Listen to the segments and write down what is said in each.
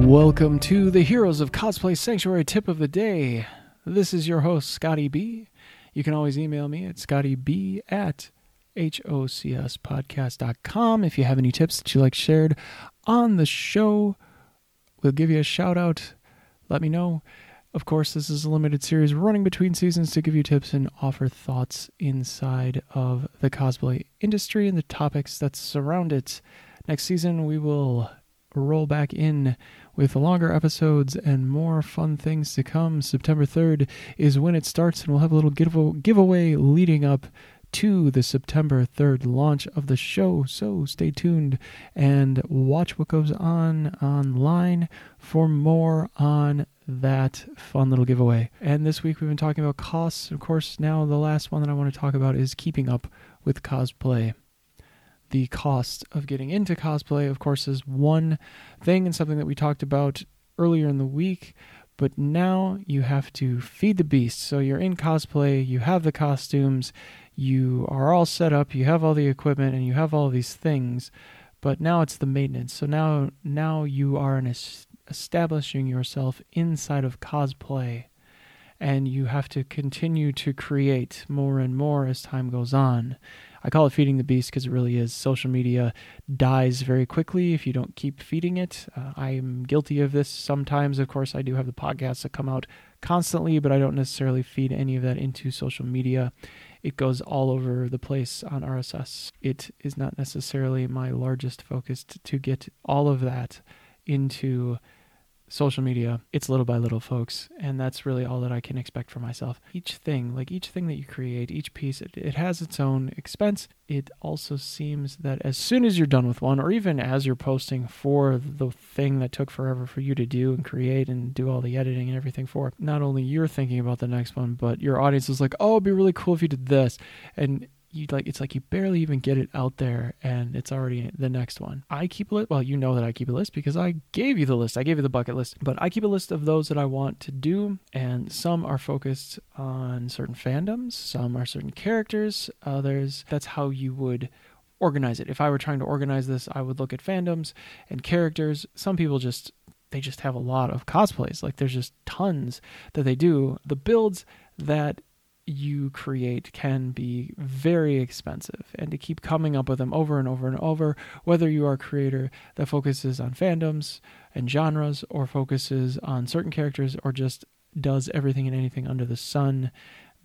Welcome to the Heroes of Cosplay Sanctuary tip of the day. This is your host, Scotty B. You can always email me at scottyb at hocspodcast.com if you have any tips that you like shared on the show. We'll give you a shout out. Let me know. Of course, this is a limited series running between seasons to give you tips and offer thoughts inside of the cosplay industry and the topics that surround it. Next season, we will roll back in with longer episodes and more fun things to come. September 3rd is when it starts, and we'll have a little giveaway leading up to the September 3rd launch of the show. So stay tuned and watch what goes on online for more on that fun little giveaway. And this week we've been talking about costs. Of course, now the last one that I want to talk about is keeping up with cosplay. The cost of getting into cosplay, of course, is one thing and something that we talked about earlier in the week. But now you have to feed the beast. So you're in cosplay, you have the costumes, you are all set up, you have all the equipment, and you have all these things. But now it's the maintenance. So now, now you are an establishing yourself inside of cosplay, and you have to continue to create more and more as time goes on. I call it feeding the beast because it really is. Social media dies very quickly if you don't keep feeding it. Uh, I'm guilty of this sometimes. Of course, I do have the podcasts that come out constantly, but I don't necessarily feed any of that into social media. It goes all over the place on RSS. It is not necessarily my largest focus to, to get all of that into social media, it's little by little, folks. And that's really all that I can expect for myself. Each thing, like each thing that you create, each piece, it, it has its own expense. It also seems that as soon as you're done with one, or even as you're posting for the thing that took forever for you to do and create and do all the editing and everything for, not only you're thinking about the next one, but your audience is like, oh, it'd be really cool if you did this. And you like it's like you barely even get it out there and it's already the next one. I keep a list. Well, you know that I keep a list because I gave you the list. I gave you the bucket list, but I keep a list of those that I want to do, and some are focused on certain fandoms, some are certain characters, others. That's how you would organize it. If I were trying to organize this, I would look at fandoms and characters. Some people just they just have a lot of cosplays. Like there's just tons that they do. The builds that you create can be very expensive and to keep coming up with them over and over and over whether you are a creator that focuses on fandoms and genres or focuses on certain characters or just does everything and anything under the sun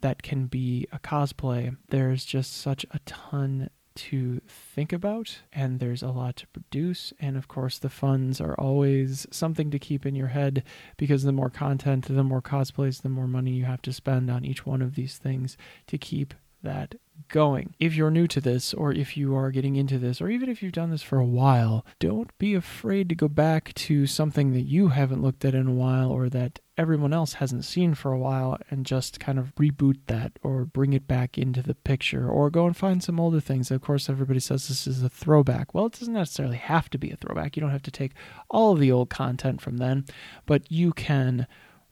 that can be a cosplay there's just such a ton to think about, and there's a lot to produce. And of course, the funds are always something to keep in your head because the more content, the more cosplays, the more money you have to spend on each one of these things to keep that going. If you're new to this, or if you are getting into this, or even if you've done this for a while, don't be afraid to go back to something that you haven't looked at in a while or that everyone else hasn't seen for a while and just kind of reboot that or bring it back into the picture or go and find some older things. Of course, everybody says this is a throwback. Well, it doesn't necessarily have to be a throwback. You don't have to take all of the old content from then, but you can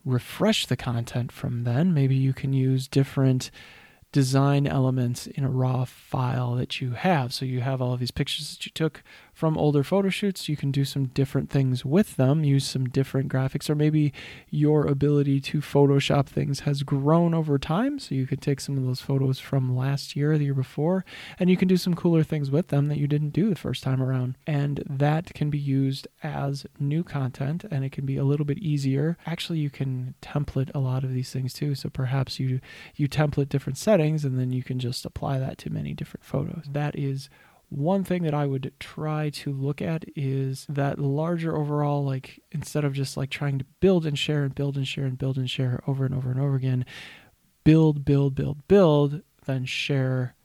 refresh the content from then. Maybe you can use different design elements in a raw file that you have. So you have all of these pictures that you took from older photo shoots. You can do some different things with them, use some different graphics, or maybe your ability to Photoshop things has grown over time. So you could take some of those photos from last year the year before, and you can do some cooler things with them that you didn't do the first time around. And that can be used as new content, and it can be a little bit easier. Actually, you can template a lot of these things too. So perhaps you you template different settings, and then you can just apply that to many different photos. That is one thing that I would try to look at is that larger overall, like instead of just like trying to build and share and build and share and build and share over and over and over again, build, build, build, build, then share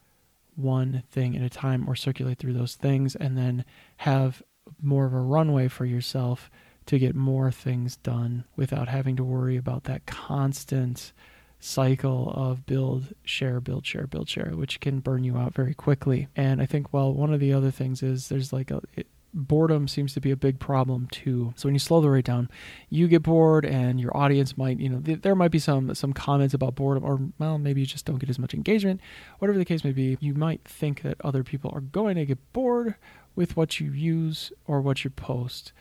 one thing at a time or circulate through those things and then have more of a runway for yourself to get more things done without having to worry about that constant cycle of build, share, build, share, build, share, which can burn you out very quickly. And I think, well, one of the other things is there's like a, it, boredom seems to be a big problem too. So when you slow the rate down, you get bored, and your audience might, you know, th- there might be some some comments about boredom, or well, maybe you just don't get as much engagement. Whatever the case may be, you might think that other people are going to get bored with what you use or what you post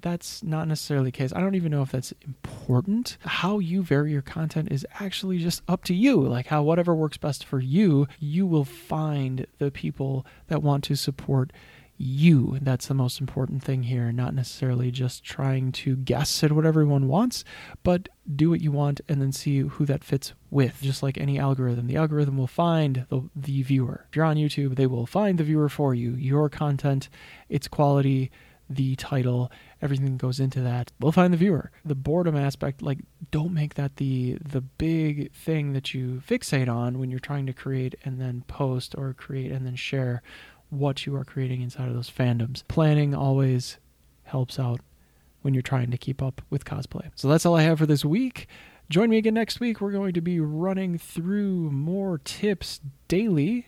that's not necessarily the case. I don't even know if that's important. How you vary your content is actually just up to you. Like how whatever works best for you, you will find the people that want to support you. That's the most important thing here, not necessarily just trying to guess at what everyone wants, but do what you want and then see who that fits with. Just like any algorithm, the algorithm will find the, the viewer. If you're on YouTube, they will find the viewer for you. Your content, its quality, the title, everything that goes into that We'll find the viewer. The boredom aspect, like don't make that the the big thing that you fixate on when you're trying to create and then post or create and then share what you are creating inside of those fandoms. Planning always helps out when you're trying to keep up with cosplay. So that's all I have for this week. Join me again next week. We're going to be running through more tips daily.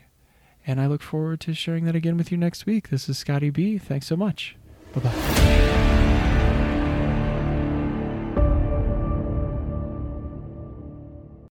And I look forward to sharing that again with you next week. This is Scotty B. Thanks so much. Bye bye.